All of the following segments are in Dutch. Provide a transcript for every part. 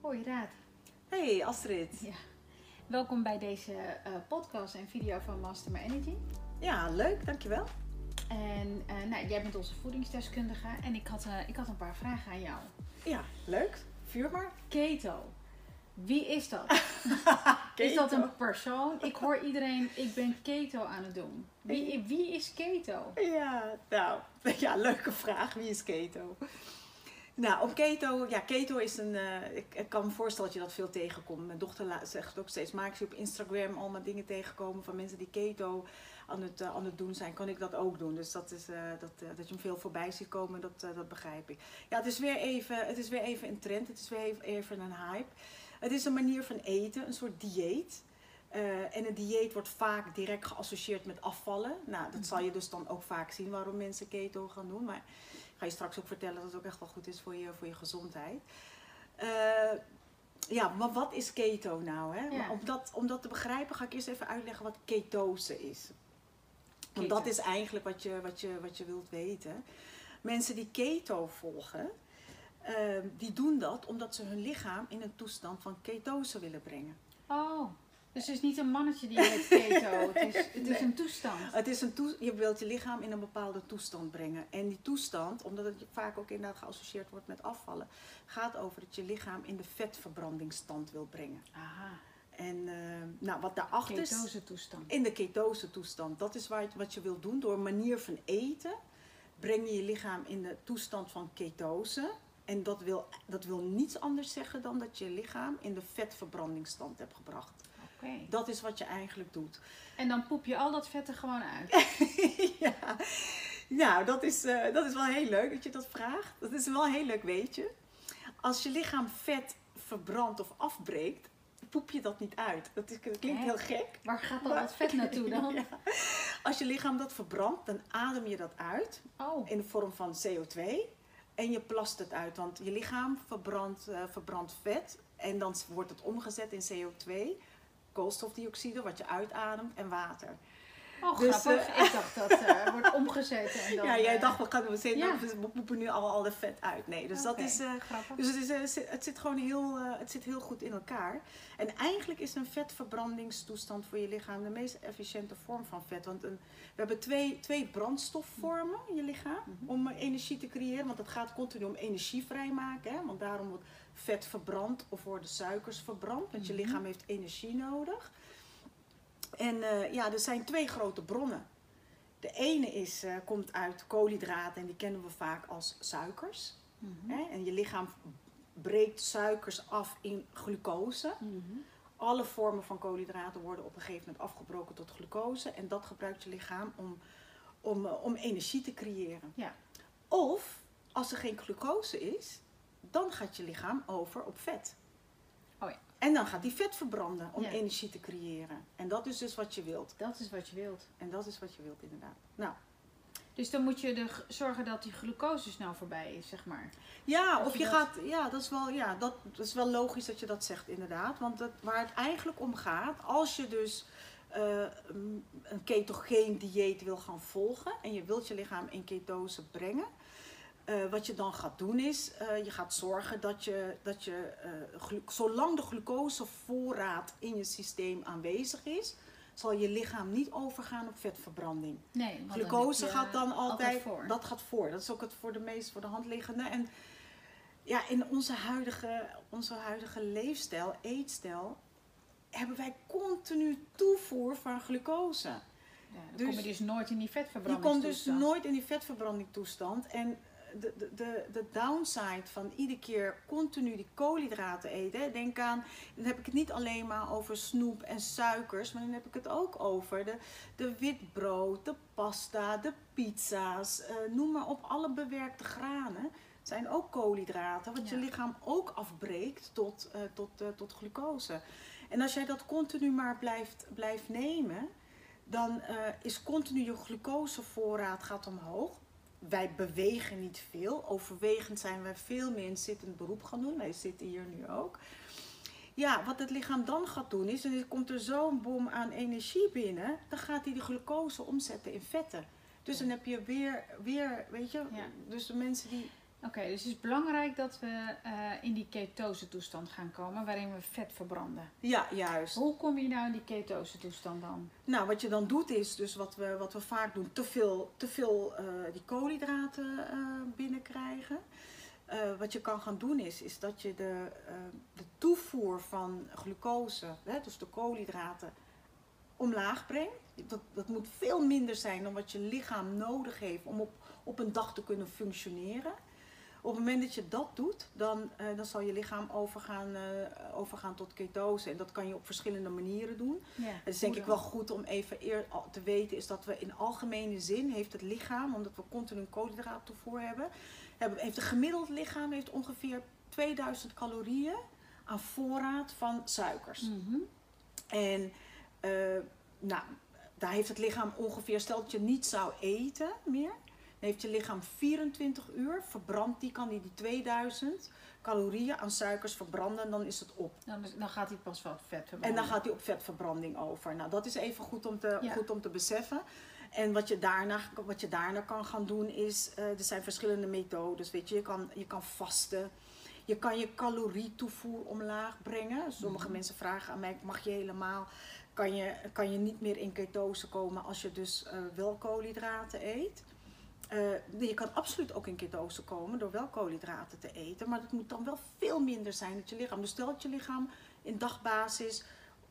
Hoi Raad. Hey Astrid. Ja. Welkom bij deze eh, podcast en video van Master My Energy. Ja, leuk, dankjewel. En eh, nou, jij bent onze voedingsdeskundige en ik had, eh, ik had een paar vragen aan jou. Ja, leuk. Vuur maar. Keto. Wie is dat? Is dat een persoon? Ik hoor iedereen, ik ben keto aan het doen. Wie, wie is keto? Ja, nou, ja, leuke vraag. Wie is keto? Nou, op keto, ja, keto is een, eh, ik, ik kan me voorstellen dat je dat veel tegenkomt. Mijn dochter zegt ook steeds, maak je op Instagram allemaal dingen tegenkomen van mensen die keto aan het, eh, aan het doen zijn. Kan ik dat ook doen? Dus dat is, eh, dat, dat je hem veel voorbij ziet komen, dat, dat begrijp ik. Ja, het is, weer even, het is weer even een trend, het is weer even, een hype. Het is een manier van eten, een soort dieet. En een dieet wordt vaak direct geassocieerd met afvallen. Nou, dat zal je dus dan ook vaak zien waarom mensen keto gaan doen. Maar ga je straks ook vertellen dat het ook echt wel goed is voor je, voor je gezondheid. Eh, ja, maar wat is keto nou? Hè? Ja. Om, dat, om dat te begrijpen ga ik eerst even uitleggen wat ketose is. Want Keto. dat is eigenlijk wat je, wat, je, wat je wilt weten. Mensen die keto volgen, eh, die doen dat omdat ze hun lichaam in een toestand van ketose willen brengen. Oh, dus het is niet een mannetje die heet keto. Het is, het is een toestand. Het is een toe- je wilt je lichaam in een bepaalde toestand brengen. En die toestand, omdat het vaak ook inderdaad geassocieerd wordt met afvallen, gaat over dat je lichaam in de vetverbrandingsstand wil brengen. Aha, En eh, nou, wat daarachter is, ketose toestand. in de ketose toestand, dat is waar, wat je wilt doen. Door manier van eten breng je je lichaam in de toestand van ketose. En dat wil, dat wil niets anders zeggen dan dat je je lichaam in de vetverbrandingsstand hebt gebracht. Dat is wat je eigenlijk doet. En dan poep je al dat vet er gewoon uit. ja, nou, dat is, eh, dat is wel heel leuk dat je dat vraagt. Dat is wel een heel leuk weetje. Als je lichaam vet verbrandt of afbreekt, poep je dat niet uit. Dat, is, dat klinkt heel gek. Waar gaat al dat vet naartoe dan? Ja. Als je lichaam dat verbrandt, dan adem je dat uit Oh, in de vorm van CO2 en je plast het uit. Want je lichaam verbrandt, eh, verbrandt vet en dan wordt het omgezet in CO2, koolstofdioxide, wat je uitademt, en water. Oh Dus, grappig. Ik dacht dat eh, wordt omgezet en dan... ja, jij eh, dacht, we, gaan, we, zitten, ja. we poepen nu al, al de vet uit. Nee, dus dat is... eh, grappig. dus het, is, eh, zit- het zit gewoon heel, eh, het zit heel goed in elkaar. En eigenlijk is een vetverbrandingstoestand voor je lichaam de meest efficiënte vorm van vet. Want een, we hebben twee, twee brandstofvormen in je lichaam Mhm. om eh, energie te creëren. Want het gaat continu om energie vrijmaken. Hè? Want daarom wordt vet verbrand of worden suikers verbrand. Want je Mhm. lichaam heeft energie nodig. En eh, ja, er zijn twee grote bronnen. De ene is, eh, komt uit koolhydraten en die kennen we vaak als suikers. Mhm. Hè? En je lichaam breekt suikers af in glucose. Mhm. Alle vormen van koolhydraten worden op een gegeven moment afgebroken tot glucose. En dat gebruikt je lichaam om, om, eh, om energie te creëren. Ja. Of als er geen glucose is, dan gaat je lichaam over op vet. En dan gaat die vet verbranden om Ja. energie te creëren. En dat is dus wat je wilt. Dat is wat je wilt. En dat is wat je wilt inderdaad. Nou, Dus dan moet je er zorgen dat die glucose snel voorbij is, zeg maar. Ja, Of of je je dat- gaat, ja, dat is wel, ja, dat, dat is wel logisch dat je dat zegt inderdaad. Want het, waar het eigenlijk om gaat, als je dus eh, een een ketogeen dieet wil gaan volgen en je wilt je lichaam in ketose brengen, eh, wat je dan gaat doen is, eh, je gaat zorgen dat je, dat je eh, zolang de glucosevoorraad in je systeem aanwezig is, zal je lichaam niet overgaan op vetverbranding. Nee, dan Glucose gaat dan altijd, voor. dat gaat voor. Dat is ook het voor de meest voor de hand liggende. En ja, in onze huidige, onze huidige leefstijl, eetstijl, hebben wij continu toevoer van glucose. Ja, dan dus- kom je dus nooit in die Je komt dus vetverbrandingstoestand. nooit in die vetverbranding toestand. En de, de, de, de downside van iedere keer continu die koolhydraten eten. Denk aan, dan heb ik het niet alleen maar over snoep en suikers. Maar dan heb ik het ook over de, de witbrood, de pasta, de pizza's. eh, noem maar op, alle bewerkte granen zijn ook koolhydraten. Wat je lichaam ook afbreekt tot, eh, tot, eh, tot glucose. En als jij dat continu maar blijft, blijft nemen dan eh, is continu je glucosevoorraad gaat omhoog. Wij bewegen niet veel. Overwegend zijn wij veel meer in zittend beroep gaan doen. Wij zitten hier nu ook. Ja, wat het lichaam dan gaat doen is, en er komt er zo'n bom aan energie binnen, dan gaat hij de glucose omzetten in vetten. Dus dan heb je weer, weer weet je, Ja. dus de mensen die Oké, dus het is belangrijk dat we eh, in die ketose toestand gaan komen, waarin we vet verbranden. Ja, juist. Hoe kom je nou in die ketose toestand dan? Nou, wat je dan doet is, dus wat we, wat we vaak doen, te veel, te veel eh, die koolhydraten eh, binnenkrijgen. Wat je kan gaan doen is, is dat je de, de toevoer van glucose, hè, dus de koolhydraten, omlaag brengt. Dat, dat moet veel minder zijn dan wat je lichaam nodig heeft om op, op een dag te kunnen functioneren. Op het moment dat je dat doet, dan, eh, dan zal je lichaam overgaan, eh, overgaan tot ketose. En dat kan je op verschillende manieren doen. Ja, Het is denk ik wel goed om even eer te weten, is dat we in algemene zin heeft het lichaam, omdat we continu een koolhydraat toevoer hebben, hebben heeft een gemiddeld lichaam heeft ongeveer 2000 calorieën aan voorraad van suikers. Mhm. En eh, nou, daar heeft het lichaam ongeveer, stel dat je niet zou eten meer, heeft je lichaam 24 uur, verbrandt die, kan die die 2000 calorieën aan suikers verbranden en dan is het op. Dan, gaat hij pas wat vet En dan gaat hij op vetverbranding over. Nou, dat is even goed om te, Ja. goed om te beseffen. En wat je, daarna, wat je daarna kan gaan doen is, eh, er zijn verschillende methodes. Weet je, je kan, je kan vasten. Je kan je calorietoevoer omlaag brengen. Sommige Mhm. mensen vragen aan mij, mag je helemaal, kan je, kan je niet meer in ketose komen als je dus eh, wel koolhydraten eet. Eh, je kan absoluut ook in ketose komen door wel koolhydraten te eten. Maar dat moet dan wel veel minder zijn dat je lichaam. Dus stel dat je lichaam in dagbasis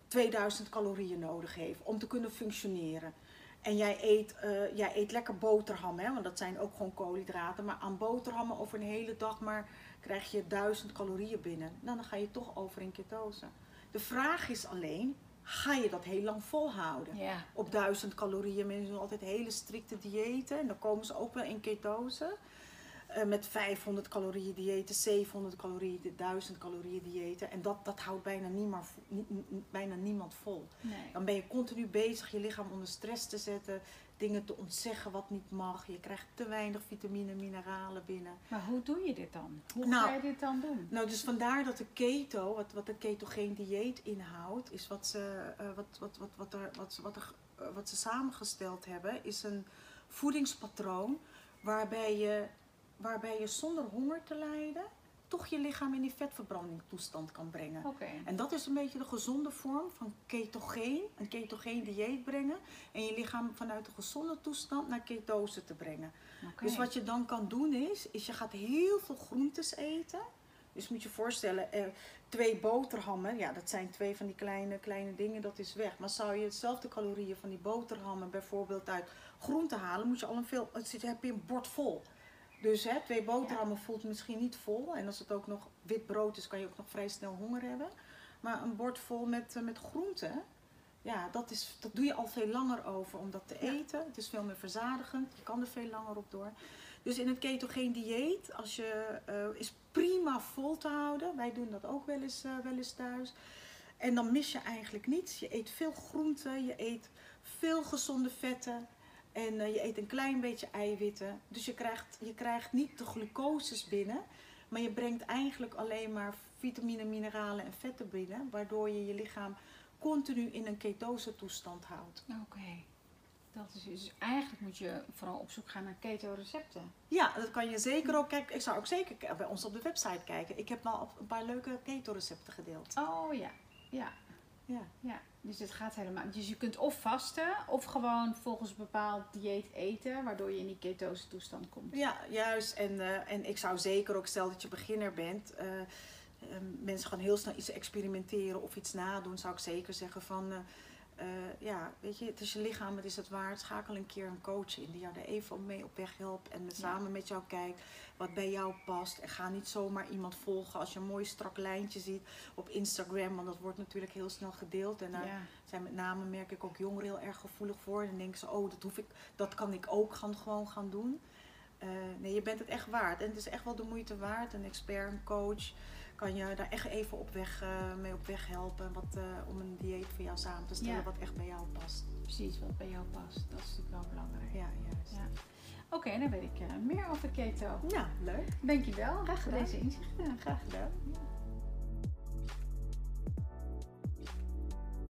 2000 calorieën nodig heeft om te kunnen functioneren. En jij eet, eh, jij eet lekker boterham, hè, want dat zijn ook gewoon koolhydraten. Maar aan boterhammen over een hele dag maar krijg je 1000 calorieën binnen. Nou, dan ga je toch over in ketose. De vraag is alleen, ga je dat heel lang volhouden? Ja. op 1000 calorieën. Mensen doen altijd hele strikte diëten. En dan komen ze ook wel in ketose. Eh, met 500 calorieën diëten, 700 calorieën, 1000 calorieën diëten. En dat, dat houdt bijna niemand, bijna niemand vol. Nee. Dan ben je continu bezig je lichaam onder stress te zetten. Dingen te ontzeggen wat niet mag. Je krijgt te weinig vitamine, mineralen binnen. Maar hoe doe je dit dan? Hoe Nou, ga je dit dan doen? Nou, dus vandaar dat de keto, wat, wat de ketogeen dieet inhoudt, is wat ze, eh, wat, wat, wat, wat, er, wat, wat, er, eh, wat ze samengesteld hebben, is een voedingspatroon waarbij je, waarbij je zonder honger te lijden toch je lichaam in die vetverbrandingstoestand kan brengen. Oké. En dat is een beetje de gezonde vorm van ketogeen, een ketogeen dieet brengen en je lichaam vanuit de gezonde toestand naar ketose te brengen. Dus wat je dan kan doen is, is je gaat heel veel groentes eten. Dus moet je voorstellen, eh, twee boterhammen, ja dat zijn twee van die kleine, kleine dingen, dat is weg. Maar zou je hetzelfde calorieën van die boterhammen bijvoorbeeld uit groenten halen, moet je al een veel, het zit, heb je een bord vol. Dus hè, twee boterhammen voelt misschien niet vol. En als het ook nog wit brood is, kan je ook nog vrij snel honger hebben. Maar een bord vol met, eh, met groenten, ja, dat, is, dat doe je al veel langer over om dat te eten. Het is veel meer verzadigend. Je kan er veel langer op door. Dus in het ketogeen dieet, als je, eh, is prima vol te houden. Wij doen dat ook wel eens, eh, wel eens thuis. En dan mis je eigenlijk niets. Je eet veel groenten, je eet veel gezonde vetten. En eh, je eet een klein beetje eiwitten. Dus je krijgt, je krijgt niet de glucoses binnen. Maar je brengt eigenlijk alleen maar vitamine, mineralen en vetten binnen. Waardoor je je lichaam continu in een ketose toestand houdt. Oké. Dat is dus eigenlijk moet je vooral op zoek gaan naar keto-recepten. Ja, dat kan je zeker ook kijken. Ik zou ook zeker bij ons op de website kijken. Ik heb al een paar leuke keto-recepten gedeeld. Oh ja, ja, Ja. ja. Dus het gaat helemaal. Dus je kunt of vasten of gewoon volgens een bepaald dieet eten, waardoor je in die ketose toestand komt. Ja, juist. En, eh, en ik zou zeker ook, stel dat je beginner bent, eh, eh, mensen gaan heel snel iets experimenteren of iets nadoen, zou ik zeker zeggen van, eh, ja, weet je, het is je lichaam, het is het waard. Schakel een keer een coach in die jou er even mee op weg helpt en met, Ja. samen met jou kijkt wat bij jou past. En ga niet zomaar iemand volgen als je een mooi strak lijntje ziet op Instagram, want dat wordt natuurlijk heel snel gedeeld. En daar Ja. zijn met name, merk ik, ook jongeren heel erg gevoelig voor. En dan denken ze, oh, dat, hoef ik, dat kan ik ook gaan, gewoon gaan doen. Eh, nee, je bent het echt waard. En het is echt wel de moeite waard. Een expert, een coach kan je daar echt even op weg, eh, mee op weg helpen. Wat, eh, om een dieet voor jou samen te stellen Ja. wat echt bij jou past. Precies wat bij jou past. Dat is natuurlijk wel belangrijk. Ja, juist. Ja. Oké, dan weet ik eh, meer over keto. Ja, leuk. Dankjewel Graag voor gedaan. deze inzichten. Graag gedaan.